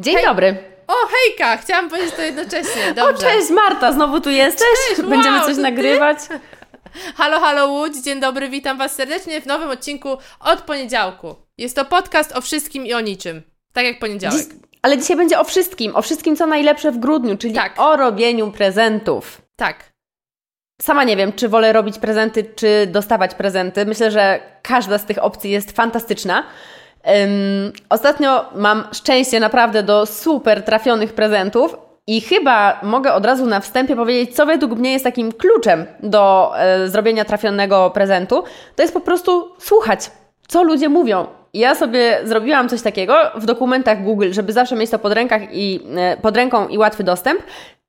Dzień Hej. dobry. O, hejka! Chciałam powiedzieć to jednocześnie. Dobrze. O, cześć Marta, znowu tu jesteś? Cześć, Będziemy wow, coś nagrywać. Halo, halo Łódź, dzień dobry, witam Was serdecznie w nowym odcinku od poniedziałku. Jest to podcast o wszystkim i o niczym. Tak jak poniedziałek. Dziś, ale dzisiaj będzie o wszystkim, o wszystkim co najlepsze w grudniu, czyli tak. o robieniu prezentów. Tak. Sama nie wiem, czy wolę robić prezenty, czy dostawać prezenty. Myślę, że każda z tych opcji jest fantastyczna. Um, ostatnio mam szczęście naprawdę do super trafionych prezentów i chyba mogę od razu na wstępie powiedzieć, co według mnie jest takim kluczem do e, zrobienia trafionego prezentu. To jest po prostu słuchać, co ludzie mówią. Ja sobie zrobiłam coś takiego w dokumentach Google, żeby zawsze mieć to pod, rękach i, e, pod ręką i łatwy dostęp.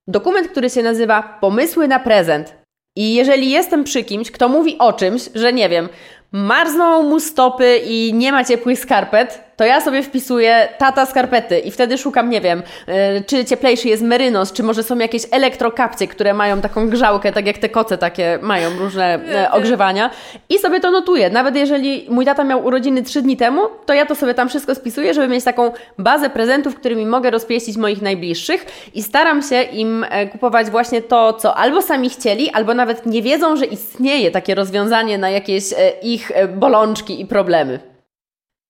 Dokument, który się nazywa Pomysły na prezent. I jeżeli jestem przy kimś, kto mówi o czymś, że nie wiem, marzną mu stopy i nie ma ciepłych skarpet, to ja sobie wpisuję tata skarpety i wtedy szukam, nie wiem, e, czy cieplejszy jest merynos, czy może są jakieś elektrokapcie, które mają taką grzałkę, tak jak te koce takie mają różne e, ogrzewania i sobie to notuję. Nawet jeżeli mój tata miał urodziny trzy dni temu, to ja to sobie tam wszystko spisuję, żeby mieć taką bazę prezentów, którymi mogę rozpieścić moich najbliższych i staram się im e, kupować właśnie to, co albo sami chcieli, albo nawet nie wiedzą, że istnieje takie rozwiązanie na jakieś ich bolączki i problemy.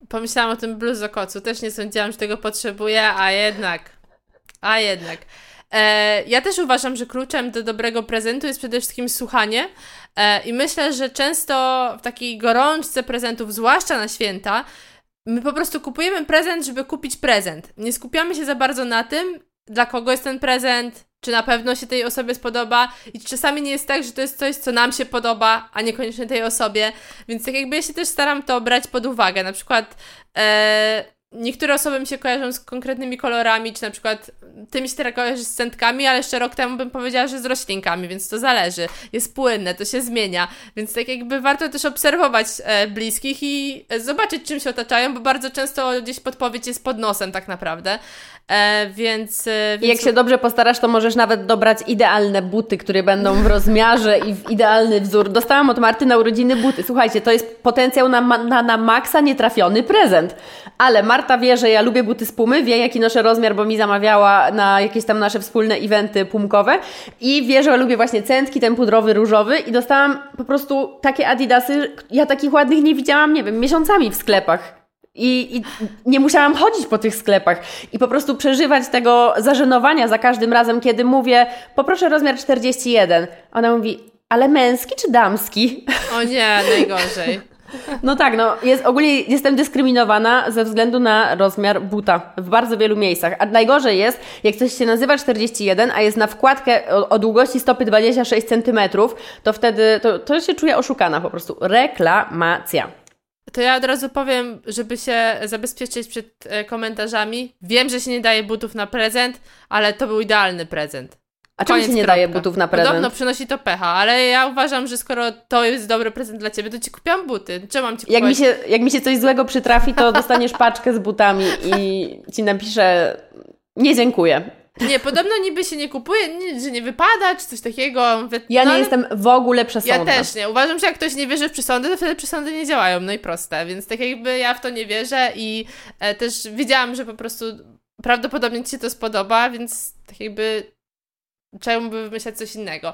Pomyślałam o tym bluzokocu, też nie sądziłam, że tego potrzebuję, a jednak, a jednak. E, ja też uważam, że kluczem do dobrego prezentu jest przede wszystkim słuchanie e, i myślę, że często w takiej gorączce prezentów, zwłaszcza na święta, my po prostu kupujemy prezent, żeby kupić prezent. Nie skupiamy się za bardzo na tym, dla kogo jest ten prezent, czy na pewno się tej osobie spodoba. I czasami nie jest tak, że to jest coś, co nam się podoba, a niekoniecznie tej osobie, więc tak jakby ja się też staram to brać pod uwagę, na przykład e, niektóre osoby mi się kojarzą z konkretnymi kolorami, czy na przykład ty mi się teraz kojarzysz z centkami, ale jeszcze rok temu bym powiedziała, że z roślinkami, więc to zależy. Jest płynne, to się zmienia, więc tak jakby warto też obserwować e, bliskich i zobaczyć, czym się otaczają, bo bardzo często gdzieś podpowiedź jest pod nosem tak naprawdę. E, więc, e, więc... Jak się dobrze postarasz, to możesz nawet dobrać idealne buty, które będą w rozmiarze i w idealny wzór. Dostałam od Marty na urodziny buty. Słuchajcie, to jest potencjał na, na, na maksa nietrafiony prezent. Ale Marta wie, że ja lubię buty z Pumy, wie jaki noszę rozmiar, bo mi zamawiała na jakieś tam nasze wspólne eventy pumkowe i wie, że lubię właśnie centki, ten pudrowy, różowy i dostałam po prostu takie adidasy, ja takich ładnych nie widziałam, nie wiem, miesiącami w sklepach. I, I, nie musiałam chodzić po tych sklepach i po prostu przeżywać tego zażenowania za każdym razem, kiedy mówię, poproszę rozmiar 41. Ona mówi, ale męski czy damski? O nie, najgorzej. No tak, no jest, ogólnie jestem dyskryminowana ze względu na rozmiar buta w bardzo wielu miejscach. A najgorzej jest, jak coś się nazywa 41, a jest na wkładkę o, o długości stopy 26 cm, to wtedy to, to się czuję oszukana po prostu. Reklamacja. To ja od razu powiem, żeby się zabezpieczyć przed e, komentarzami. Wiem, że się nie daje butów na prezent, ale to był idealny prezent. A czemu się nie kropka. daje butów na prezent? Podobno przynosi to pecha, ale ja uważam, że skoro to jest dobry prezent dla ciebie, to ci kupiłam buty. Czemu mam ci kupować? Jak mi się, jak mi się coś złego przytrafi, to dostaniesz paczkę z butami i ci napiszę nie dziękuję. Nie, podobno niby się nie kupuje, nie, że nie wypada, czy coś takiego. Ja no, nie jestem w ogóle przesądna. Ja też nie. Uważam, że jak ktoś nie wierzy w przesądy, to wtedy przesądy nie działają. No i proste. Więc tak jakby ja w to nie wierzę i e, też wiedziałam, że po prostu prawdopodobnie Ci się to spodoba, więc tak jakby czemu by wymyślać coś innego.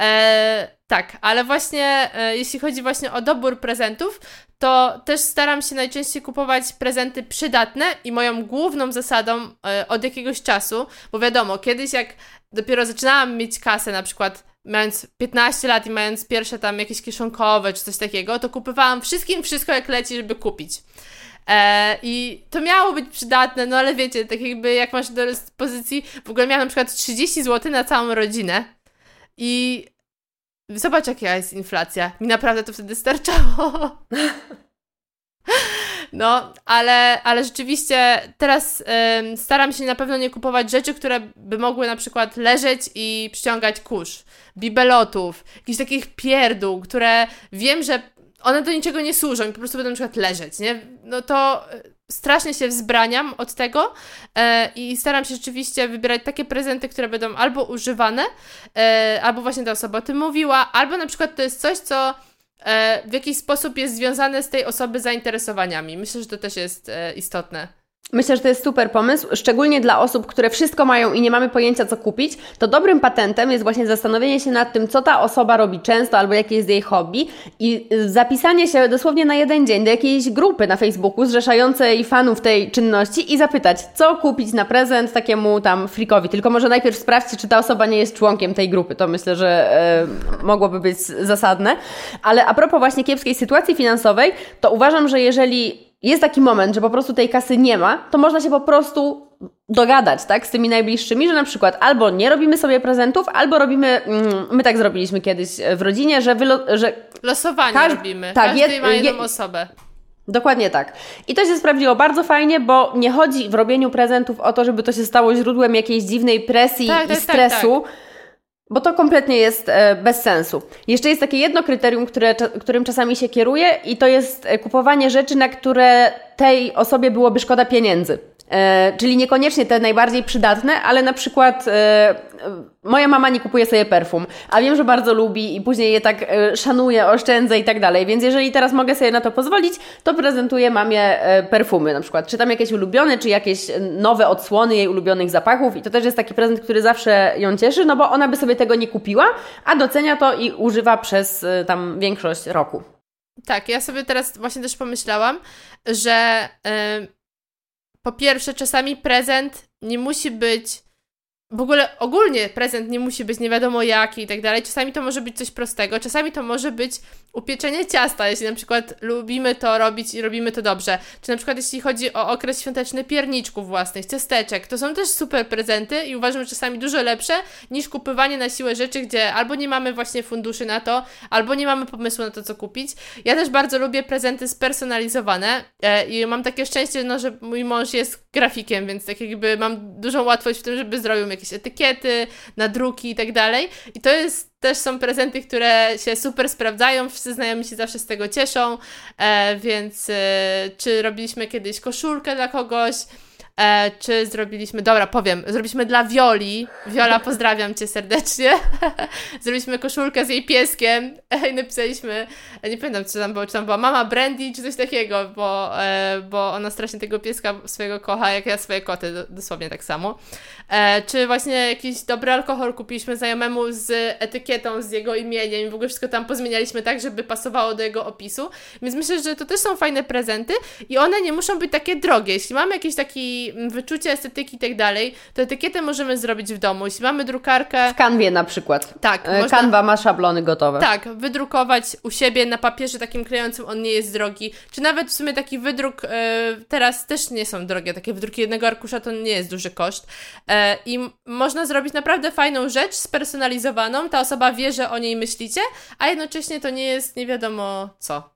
E, tak, ale właśnie e, jeśli chodzi właśnie o dobór prezentów, to też staram się najczęściej kupować prezenty przydatne i moją główną zasadą e, od jakiegoś czasu, bo wiadomo, kiedyś jak dopiero zaczynałam mieć kasę, na przykład mając 15 lat i mając pierwsze tam jakieś kieszonkowe czy coś takiego, to kupowałam wszystkim wszystko jak leci, żeby kupić. E, I to miało być przydatne, no ale wiecie, tak jakby jak masz do dyspozycji, w ogóle miałam na przykład 30 zł na całą rodzinę i zobacz jaka jest inflacja. Mi naprawdę to wtedy starczało. No, ale, ale rzeczywiście teraz ym, staram się na pewno nie kupować rzeczy, które by mogły na przykład leżeć i przyciągać kurz. Bibelotów, jakichś takich pierdół, które wiem, że one do niczego nie służą i po prostu będą na przykład leżeć, nie? No to e, strasznie się wzbraniam od tego e, i staram się rzeczywiście wybierać takie prezenty, które będą albo używane, e, albo właśnie ta osoba o tym mówiła, albo na przykład to jest coś, co e, w jakiś sposób jest związane z tej osoby zainteresowaniami. Myślę, że to też jest e, istotne. Myślę, że to jest super pomysł, szczególnie dla osób, które wszystko mają i nie mamy pojęcia, co kupić. To dobrym patentem jest właśnie zastanowienie się nad tym, co ta osoba robi często albo jakie jest jej hobby i zapisanie się dosłownie na jeden dzień do jakiejś grupy na Facebooku zrzeszającej fanów tej czynności i zapytać, co kupić na prezent takiemu tam frikowi. Tylko może najpierw sprawdźcie, czy ta osoba nie jest członkiem tej grupy. To myślę, że e, mogłoby być zasadne. Ale a propos właśnie kiepskiej sytuacji finansowej, to uważam, że jeżeli jest taki moment, że po prostu tej kasy nie ma, to można się po prostu dogadać, tak, z tymi najbliższymi, że na przykład albo nie robimy sobie prezentów, albo robimy, mm, my tak zrobiliśmy kiedyś w rodzinie, że, wylo- że Losowanie każ- robimy, tak, każdy je, ma jedną je, osobę. Dokładnie tak. I to się sprawdziło bardzo fajnie, bo nie chodzi w robieniu prezentów o to, żeby to się stało źródłem jakiejś dziwnej presji tak, i tak, tak stresu, tak, bo to kompletnie jest e, bez sensu. Jeszcze jest takie jedno kryterium, które, którym czasami się kieruje, i to jest e, kupowanie rzeczy, na które tej osobie byłoby szkoda pieniędzy. E, czyli niekoniecznie te najbardziej przydatne, ale na przykład e, moja mama nie kupuje sobie perfum, a wiem, że bardzo lubi i później je tak e, szanuje, oszczędza i tak dalej. Więc jeżeli teraz mogę sobie na to pozwolić, to prezentuję mamie e, perfumy na przykład. Czy tam jakieś ulubione, czy jakieś nowe odsłony jej ulubionych zapachów. I to też jest taki prezent, który zawsze ją cieszy, no bo ona by sobie tego nie kupiła, a docenia to i używa przez e, tam większość roku. Tak, ja sobie teraz właśnie też pomyślałam, że. Po pierwsze, czasami prezent nie musi być w ogóle ogólnie prezent nie musi być nie wiadomo jaki i tak dalej. Czasami to może być coś prostego, czasami to może być upieczenie ciasta, jeśli na przykład lubimy to robić i robimy to dobrze. Czy na przykład jeśli chodzi o okres świąteczny pierniczków własnych, ciasteczek, to są też super prezenty i uważam, że czasami dużo lepsze niż kupywanie na siłę rzeczy, gdzie albo nie mamy właśnie funduszy na to, albo nie mamy pomysłu na to, co kupić. Ja też bardzo lubię prezenty spersonalizowane e, i mam takie szczęście, no, że mój mąż jest grafikiem, więc tak jakby mam dużą łatwość w tym, żeby zrobił jakieś etykiety, nadruki i tak dalej. I to jest też są prezenty, które się super sprawdzają, wszyscy znajomi się zawsze z tego cieszą, e, więc e, czy robiliśmy kiedyś koszulkę dla kogoś, E, czy zrobiliśmy, dobra, powiem, zrobiliśmy dla Wioli, Wiola, pozdrawiam Cię serdecznie, zrobiliśmy koszulkę z jej pieskiem i napisaliśmy, nie pamiętam, co tam było, czy tam była mama Brandy, czy coś takiego, bo, e, bo ona strasznie tego pieska swojego kocha, jak ja swoje koty, dosłownie tak samo. E, czy właśnie jakiś dobry alkohol kupiliśmy znajomemu z etykietą, z jego imieniem i w ogóle wszystko tam pozmienialiśmy tak, żeby pasowało do jego opisu, więc myślę, że to też są fajne prezenty i one nie muszą być takie drogie. Jeśli mamy jakiś taki wyczucie estetyki i tak dalej, to etykietę możemy zrobić w domu. Jeśli mamy drukarkę... W kanwie na przykład. Tak. E, można... Canva ma szablony gotowe. Tak, wydrukować u siebie na papierze takim klejącym, on nie jest drogi. Czy nawet w sumie taki wydruk e, teraz też nie są drogie. Takie wydruki jednego arkusza to nie jest duży koszt. E, I można zrobić naprawdę fajną rzecz, spersonalizowaną. Ta osoba wie, że o niej myślicie, a jednocześnie to nie jest nie wiadomo co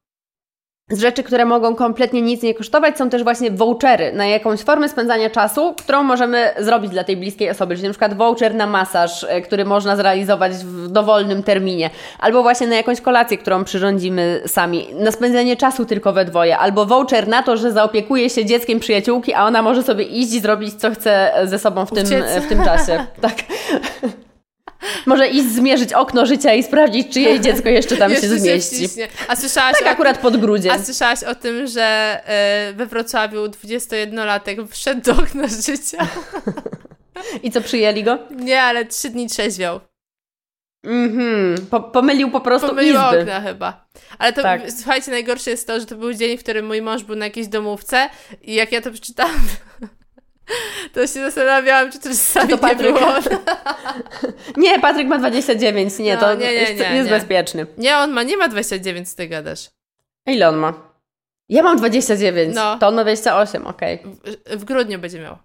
z rzeczy, które mogą kompletnie nic nie kosztować, są też właśnie vouchery na jakąś formę spędzania czasu, którą możemy zrobić dla tej bliskiej osoby. Czyli na przykład voucher na masaż, e, który można zrealizować w dowolnym terminie, albo właśnie na jakąś kolację, którą przyrządzimy sami, na spędzenie czasu tylko we dwoje, albo voucher na to, że zaopiekuje się dzieckiem przyjaciółki, a ona może sobie iść i zrobić co chce ze sobą w tym, w tym czasie. Tak. Może iść zmierzyć okno życia i sprawdzić, czy jej dziecko jeszcze tam jeszcze się zmieści. Się a słyszałaś tak akurat pod grudzień. A słyszałaś o tym, że y, we Wrocławiu 21-latek wszedł do okna życia? I co, przyjęli go? Nie, ale trzy dni trzeźwiał. Mhm, po, pomylił po prostu Pomylił izby. okna chyba. Ale to, tak. słuchajcie, najgorsze jest to, że to był dzień, w którym mój mąż był na jakiejś domówce i jak ja to przeczytałam, to się zastanawiałam, czy to czasami to Patryk... nie było. nie, Patryk ma 29, nie, no, to nie, nie, jest, nie, jest bezpieczny. Nie, on ma, nie ma 29, ty gadasz. Ile on ma? Ja mam 29, no. to on ma 28, okej. Okay. W, w grudniu będzie miał.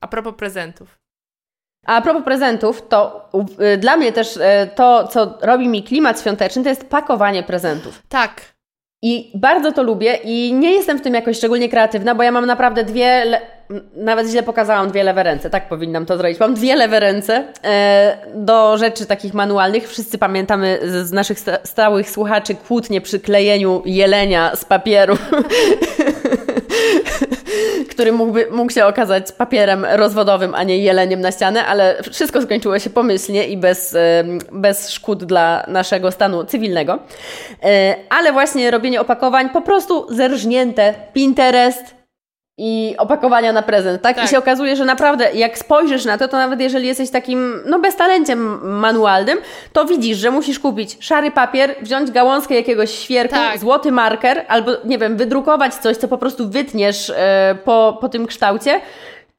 A propos prezentów. A propos prezentów, to y, dla mnie też y, to, co robi mi klimat świąteczny, to jest pakowanie prezentów. Tak. I bardzo to lubię i nie jestem w tym jakoś szczególnie kreatywna, bo ja mam naprawdę dwie, le... nawet źle pokazałam dwie lewe ręce, tak powinnam to zrobić. Mam dwie lewe ręce e, do rzeczy takich manualnych. Wszyscy pamiętamy z, naszych sta stałych słuchaczy kłótnie przy klejeniu jelenia z papieru. który mógłby, mógł się okazać papierem rozwodowym, a nie jeleniem na ścianę, ale wszystko skończyło się pomyślnie i bez, bez szkód dla naszego stanu cywilnego. E, ale właśnie robienie opakowań po prostu zerżnięte, Pinterest, i opakowania na prezent, tak? Tak. I się okazuje, że naprawdę jak spojrzysz na to, to nawet jeżeli jesteś takim, no beztalenciem manualnym, to widzisz, że musisz kupić szary papier, wziąć gałązkę jakiegoś świerku, Tak. złoty marker, albo nie wiem, wydrukować coś, co po prostu wytniesz e, po, po tym kształcie.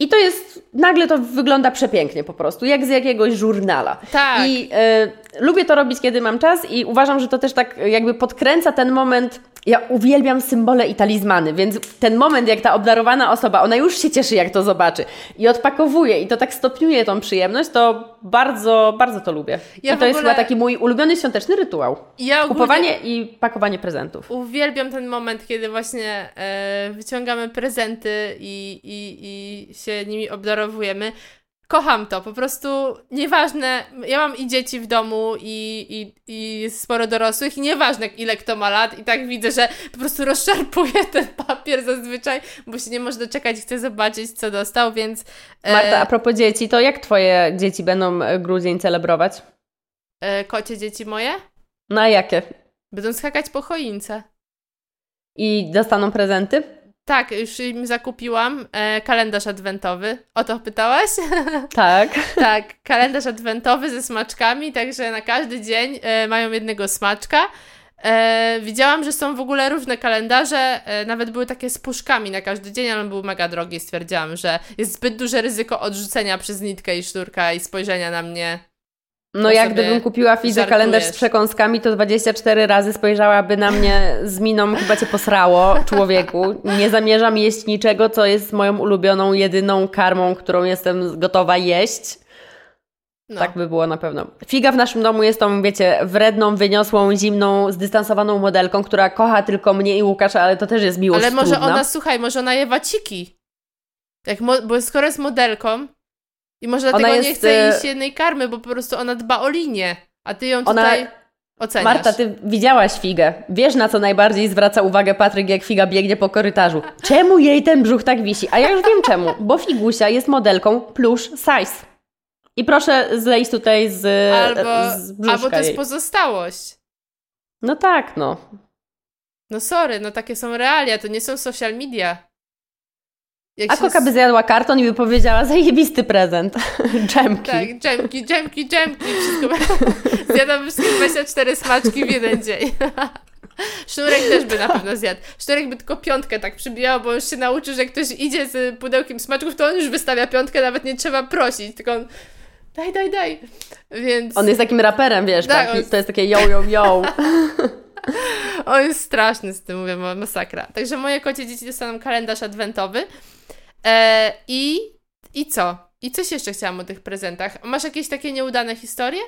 I to jest, nagle to wygląda przepięknie po prostu, jak z jakiegoś żurnala. Tak. I e, lubię to robić, kiedy mam czas i uważam, że to też tak jakby podkręca ten moment. Ja uwielbiam symbole i talizmany, więc ten moment, jak ta obdarowana osoba, ona już się cieszy, jak to zobaczy i odpakowuje i to tak stopniuje tą przyjemność, to bardzo, bardzo to lubię. Ja I to jest ogóle- chyba taki mój ulubiony świąteczny rytuał. Ja Kupowanie i pakowanie prezentów. uwielbiam ten moment, kiedy właśnie e, wyciągamy prezenty i, i, i się nimi obdarowujemy. Kocham to, po prostu nieważne, ja mam i dzieci w domu i, i, i sporo dorosłych i nieważne ile kto ma lat i tak widzę, że po prostu rozszarpuje ten papier zazwyczaj, bo się nie może doczekać, chce zobaczyć co dostał, więc e, Marta, a propos dzieci, to jak Twoje dzieci będą e, grudzień celebrować? e, kocie dzieci moje No a jakie? będą skakać po choince. I dostaną prezenty? Tak, już im zakupiłam e, kalendarz adwentowy. O to pytałaś? Tak. tak, kalendarz adwentowy ze smaczkami, także na każdy dzień e, mają jednego smaczka. E, widziałam, że są w ogóle różne kalendarze, e, nawet były takie z puszkami na każdy dzień, ale był mega drogi. Stwierdziłam, że jest zbyt duże ryzyko odrzucenia przez nitkę i sznurka i spojrzenia na mnie. No sobie gdybym kupiła żartujesz. kalendarz z przekąskami, to 24 razy spojrzałaby na mnie z miną, chyba cię posrało, człowieku. Nie zamierzam jeść niczego, co jest moją ulubioną, jedyną karmą, którą jestem gotowa jeść. No. Tak by było na pewno. Figa w naszym domu jest tą, wiecie, wredną, wyniosłą, zimną, zdystansowaną modelką, która kocha tylko mnie i Łukasza, ale to też jest miłość Ale może trudna. ona, słuchaj, może ona je waciki. Jak mo- bo skoro jest modelką i może dlatego nie jest, chce e, jeść jednej karmy, bo po prostu ona dba o linię, a ty ją Ona- tutaj oceniasz. Marta, ty widziałaś Figę. Wiesz, na co najbardziej zwraca uwagę Patryk, jak Figa biegnie po korytarzu. Czemu jej ten brzuch tak wisi? A ja już wiem czemu. Bo Figusia jest modelką plush size. I proszę zlejść tutaj z, Albo, z brzuszka albo to jest jej. pozostałość. No tak, no. No sorry, no takie są realia, to nie są social media. Jak A Koka by zjadła karton i by powiedziała, zajebisty prezent. Dżemki. Tak, dżemki, dżemki, dżemki, wszystko. Zjadam wszystkie 24 smaczki w jeden dzień. Sznurek też by na pewno zjadł. Sznurek by tylko piątkę tak przybijał, bo już się nauczył, że jak ktoś idzie z pudełkiem smaczków, to on już wystawia piątkę, nawet nie trzeba prosić, tylko on daj, daj, daj. Więc On jest takim raperem, wiesz, Tak, tak, on- to jest takie yo, yo, yo. on jest straszny z tym, mówię, ma- masakra. Także moje kocie dzieci dostaną kalendarz adwentowy. E, I i co? I coś jeszcze chciałam o tych prezentach. Masz jakieś takie nieudane historie?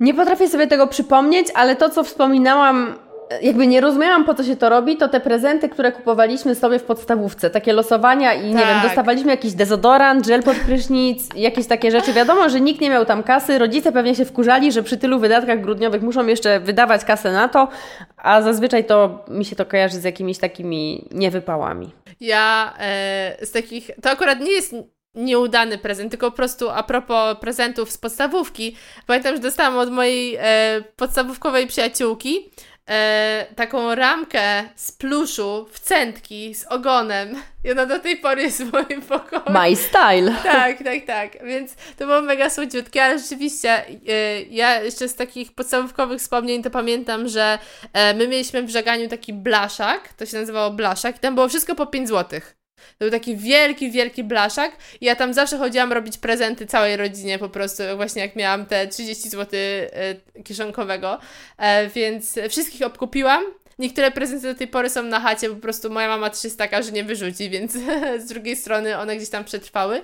Nie potrafię sobie tego przypomnieć, ale to, co wspominałam, jakby nie rozumiałam, po co się to robi, to te prezenty, które kupowaliśmy sobie w podstawówce, takie losowania i nie Tak. wiem, dostawaliśmy jakiś dezodorant, żel pod prysznic, jakieś takie rzeczy. Wiadomo, że nikt nie miał tam kasy, rodzice pewnie się wkurzali, że przy tylu wydatkach grudniowych muszą jeszcze wydawać kasę na to, a zazwyczaj to mi się to kojarzy z jakimiś takimi niewypałami. Ja e, z takich. To akurat nie jest nieudany prezent, tylko po prostu a propos prezentów z podstawówki. Pamiętam, że dostałam od mojej e, podstawówkowej przyjaciółki e, taką ramkę z pluszu w centki z ogonem. I ona do tej pory jest w moim pokoju. My style. Tak, tak, tak. Więc to było mega słodziutkie, ale rzeczywiście e, ja jeszcze z takich podstawówkowych wspomnień to pamiętam, że e, my mieliśmy w żeganiu taki blaszak, to się nazywało blaszak i tam było wszystko po 5 złotych. To był taki wielki, wielki blaszak i ja tam zawsze chodziłam robić prezenty całej rodzinie po prostu, właśnie jak miałam te 30 zł e, kieszonkowego, e, więc wszystkich obkupiłam. Niektóre prezenty do tej pory są na chacie, po prostu moja mama też jest taka, że nie wyrzuci, więc z drugiej strony one gdzieś tam przetrwały.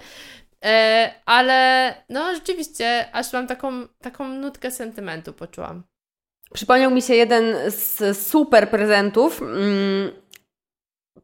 E, ale no rzeczywiście, aż mam taką, taką nutkę sentymentu poczułam. Przypomniał mi się jeden z super prezentów. Mm,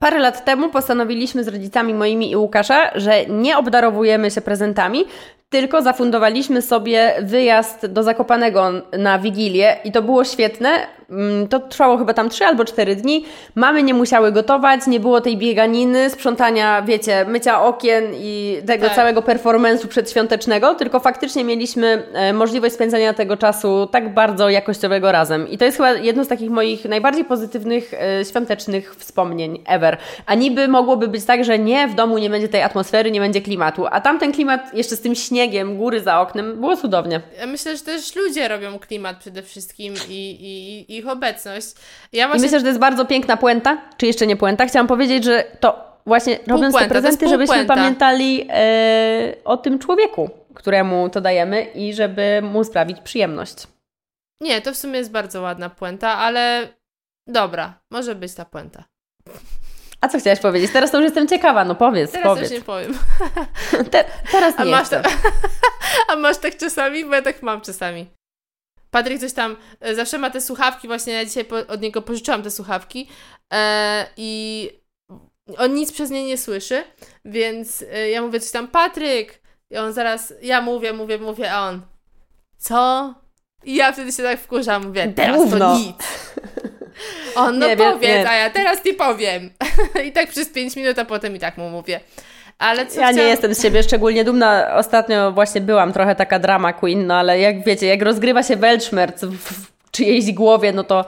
Parę lat temu postanowiliśmy z rodzicami moimi i Łukasza, że nie obdarowujemy się prezentami, tylko zafundowaliśmy sobie wyjazd do Zakopanego na Wigilię i to było świetne. Mm, To trwało chyba tam 3 albo 4 dni. Mamy nie musiały gotować, nie było tej bieganiny, sprzątania, wiecie, mycia okien i tego Tak. całego performance'u przedświątecznego, tylko faktycznie mieliśmy e, możliwość spędzania tego czasu tak bardzo jakościowego razem. I to jest chyba jedno z takich moich najbardziej pozytywnych e, świątecznych wspomnień ever. A niby mogłoby być tak, że nie, w domu nie będzie tej atmosfery, nie będzie klimatu, a tamten klimat jeszcze z tym śniegiem, góry za oknem, było cudownie. Ja myślę, że też ludzie robią klimat przede wszystkim i, i, i ich obecność. Ja właśnie... I myślę, że to jest bardzo piękna puenta, czy jeszcze nie puenta. Chciałam powiedzieć, że to właśnie robiąc te prezenty, żebyśmy pamiętali e, o tym człowieku, któremu to dajemy i żeby mu sprawić przyjemność. Nie, to w sumie jest bardzo ładna puenta, ale dobra, może być ta puenta. A co chciałaś powiedzieć? Teraz to już jestem ciekawa, no powiedz, Teraz powiedz. już nie powiem. Te, teraz nie a masz, tak, a masz tak czasami? Bo ja tak mam czasami. Patryk coś tam, e, zawsze ma te słuchawki, właśnie ja dzisiaj od niego pożyczyłam te słuchawki e, i on nic przez nie nie słyszy, więc e, ja mówię coś tam, Patryk, i on zaraz, ja mówię, mówię, mówię, a on, co? I ja wtedy się tak wkurzam, mówię, teraz to nic. On, no nie, powiedz, nie. a ja teraz nie powiem. I tak przez 5 minut, a potem i tak mu mówię. Ale co ja chciałam... nie jestem z siebie szczególnie dumna. Ostatnio właśnie byłam trochę taka drama queen, no ale jak wiecie, jak rozgrywa się Weltschmerz w czyjejś głowie, no to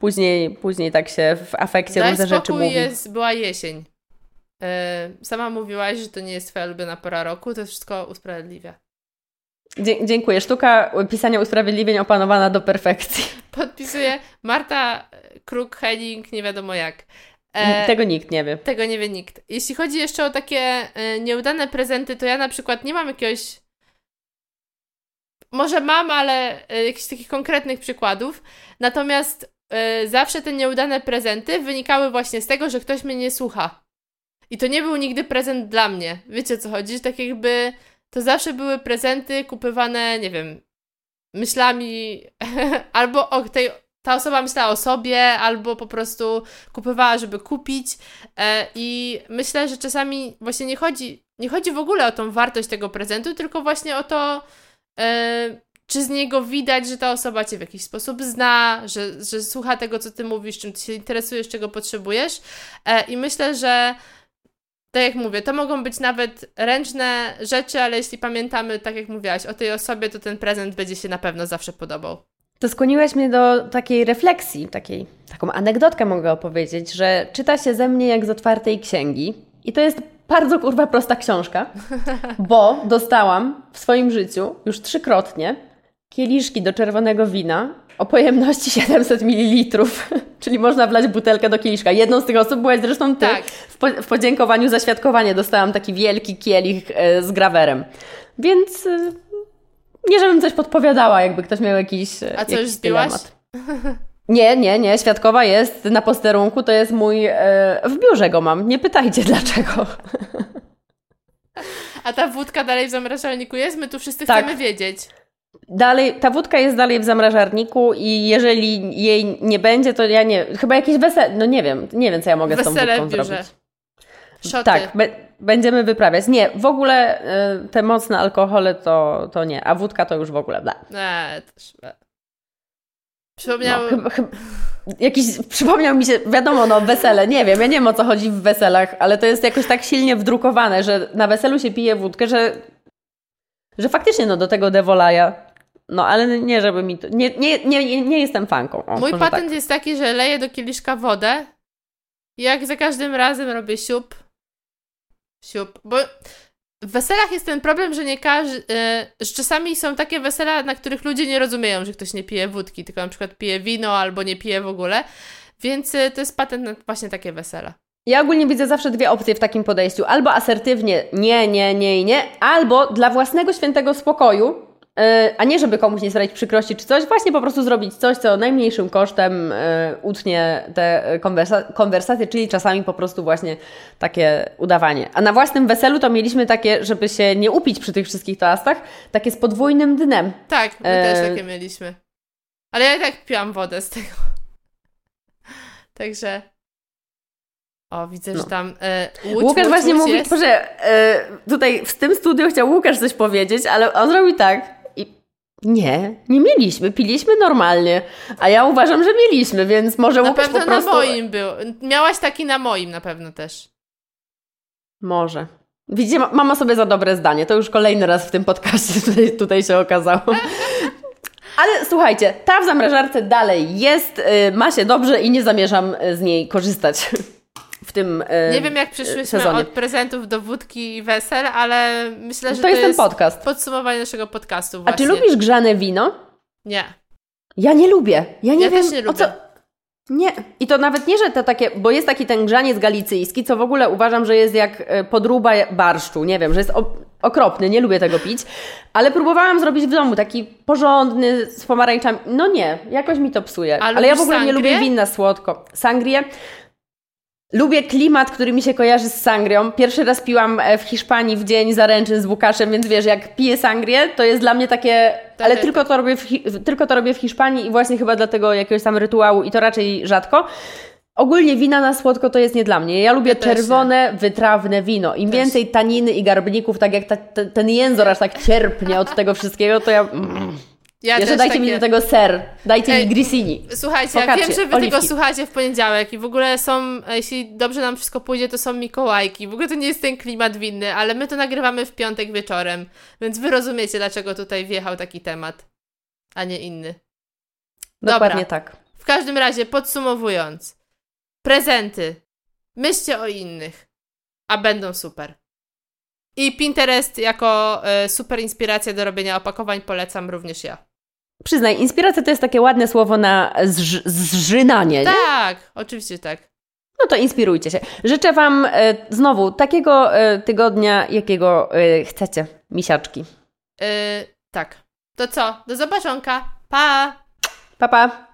później, później tak się w afekcie Daj różne rzeczy mówi. jest, była jesień. Yy, sama mówiłaś, że to nie jest twoja ulubiona pora roku, to wszystko usprawiedliwia. Dziękuję. Sztuka pisania usprawiedliwień opanowana do perfekcji. Podpisuje Marta Kruk-Henning, nie wiadomo jak. E, tego nikt nie wie. Tego nie wie nikt. Jeśli chodzi jeszcze o takie e, nieudane prezenty, to ja na przykład nie mam jakiegoś. Może mam, ale e, jakichś takich konkretnych przykładów. Natomiast e, zawsze te nieudane prezenty wynikały właśnie z tego, że ktoś mnie nie słucha. I to nie był nigdy prezent dla mnie. Wiecie o co chodzi? Tak jakby to zawsze były prezenty kupywane, nie wiem, myślami albo o tej ta osoba myślała o sobie, albo po prostu kupowała, żeby kupić. E, I myślę, że czasami właśnie nie chodzi, nie chodzi w ogóle o tą wartość tego prezentu, tylko właśnie o to, e, czy z niego widać, że ta osoba cię w jakiś sposób zna, że, że słucha tego, co ty mówisz, czym ty się interesujesz, czego potrzebujesz. E, I myślę, że tak jak mówię, to mogą być nawet ręczne rzeczy, ale jeśli pamiętamy, tak jak mówiłaś, o tej osobie, to ten prezent będzie się na pewno zawsze podobał. To skłoniłaś mnie do takiej refleksji, takiej, taką anegdotkę mogę opowiedzieć, że czyta się ze mnie jak z otwartej księgi i to jest bardzo kurwa prosta książka, bo dostałam w swoim życiu już trzykrotnie kieliszki do czerwonego wina o pojemności 700 ml, czyli można wlać butelkę do kieliszka. Jedną z tych osób byłaś zresztą ty. Tak. W, po, w podziękowaniu za świadkowanie dostałam taki wielki kielich e, z grawerem. Więc e, nie żebym coś podpowiadała, jakby ktoś miał jakiś A co, już zbiłaś? Nie, nie, nie. Świadkowa jest na posterunku, to jest mój... E, w biurze go mam. Nie pytajcie dlaczego. A ta wódka dalej w zamrażalniku jest? My tu wszyscy tak. chcemy wiedzieć. Dalej, ta wódka jest dalej w zamrażarniku i jeżeli jej nie będzie, to ja nie... Chyba jakieś wesele... No nie wiem, nie wiem co ja mogę Wesele z tą wódką zrobić. Szoty. Tak, będziemy wyprawiać. Nie, w ogóle y, te mocne alkohole to, to nie, a wódka to już w ogóle ble. Nie, też. Przypomniał... No, chyba, chyba, jakiś, przypomniał mi się, wiadomo, no wesele, nie wiem, ja nie wiem o co chodzi w weselach, ale to jest jakoś tak silnie wdrukowane, że na weselu się pije wódkę, że, że faktycznie no do tego devolaja no, ale nie, żeby mi to. Nie, nie, nie, nie jestem fanką. O, Mój patent tak. jest taki, że leję do kieliszka wodę. I jak za każdym razem robię siup, siup. Bo w weselach jest ten problem, że nie każdy. Yy, że czasami są takie wesela, na których ludzie nie rozumieją, że ktoś nie pije wódki, tylko na przykład pije wino albo nie pije w ogóle. Więc yy, to jest patent na właśnie takie wesela. Ja ogólnie widzę zawsze dwie opcje w takim podejściu. Albo asertywnie nie, nie, nie i nie, albo dla własnego świętego spokoju E, a nie żeby komuś nie sprawić przykrości czy coś, właśnie po prostu zrobić coś, co najmniejszym kosztem e, utnie te konwersa konwersacje, czyli czasami po prostu właśnie takie udawanie. A na własnym weselu to mieliśmy takie, żeby się nie upić przy tych wszystkich toastach, takie z podwójnym dnem. Tak, my e... też takie mieliśmy. Ale ja i tak piłam wodę z tego. Także o, widzę, no. że tam e, Łódź, Łukasz Łódź, właśnie Łódź mówi, jest. e, tutaj w tym studiu chciał Łukasz coś powiedzieć, ale on zrobił tak. Nie, nie mieliśmy. Piliśmy normalnie. A ja uważam, że mieliśmy, więc może na Łukasz po prostu... na moim był. Miałaś taki na moim na pewno też. Może. Widzicie, mama sobie za dobre zdanie. To już kolejny raz w tym podcaście tutaj, tutaj się okazało. Ale słuchajcie, ta w zamrażarce dalej jest, y, ma się dobrze i nie zamierzam y, z niej korzystać. w tym e, Nie wiem, jak przyszłyśmy sezonie. od prezentów do wódki i wesel, ale myślę, że To to, jest ten podcast. podsumowanie naszego podcastu A właśnie. czy lubisz grzane wino? Nie. Ja nie lubię. Ja nie Ja wiem, też nie o lubię. co... Nie. I to nawet nie, że to takie, bo jest taki ten grzaniec galicyjski, co w ogóle uważam, że jest jak e, podróba barszczu. Nie wiem, że jest o- okropny, nie lubię tego pić. Ale próbowałam zrobić w domu taki porządny, z pomarańczami. No nie, jakoś mi to psuje. A Ale ja w ogóle nie sangrię? lubię win na słodko. Sangrię. Lubię klimat, który mi się kojarzy z sangrią. Pierwszy raz piłam e, w Hiszpanii w dzień zaręczyn z Łukaszem, więc wiesz, jak piję sangrię, to jest dla mnie takie... Tak, ale tak. tylko to, robię w, tylko to robię w Hiszpanii i właśnie chyba dlatego jakiegoś tam rytuału i to raczej rzadko. Ogólnie wina na słodko to jest nie dla mnie. Ja lubię też nie. czerwone, wytrawne wino. Im Też. więcej taniny i garbników, tak jak ta, te- ten jęzor aż tak cierpnie od tego wszystkiego, to ja... Mm. Ja Jeszcze dajcie takie... mi do tego ser, dajcie Ej, mi grissini. Słuchajcie, ja Focaccia, wiem, że wy oliwki. tego słuchacie w poniedziałek i w ogóle są, jeśli dobrze nam wszystko pójdzie, to są Mikołajki. W ogóle to nie jest ten klimat winny, ale my to nagrywamy w piątek wieczorem, więc wy rozumiecie, dlaczego tutaj wjechał taki temat, a nie inny. Dokładnie Dobra. tak. W każdym razie, podsumowując, prezenty. Myślcie o innych, a będą super. I Pinterest jako e, super inspiracja do robienia opakowań polecam również ja. Przyznaj, inspiracja to jest takie ładne słowo na zż- zżynanie, nie? Tak, oczywiście tak. No to inspirujcie się. Życzę Wam e, znowu takiego e, tygodnia, jakiego e, chcecie, misiaczki. E, tak. To co? Do zobaczonka. Pa! Pa, pa!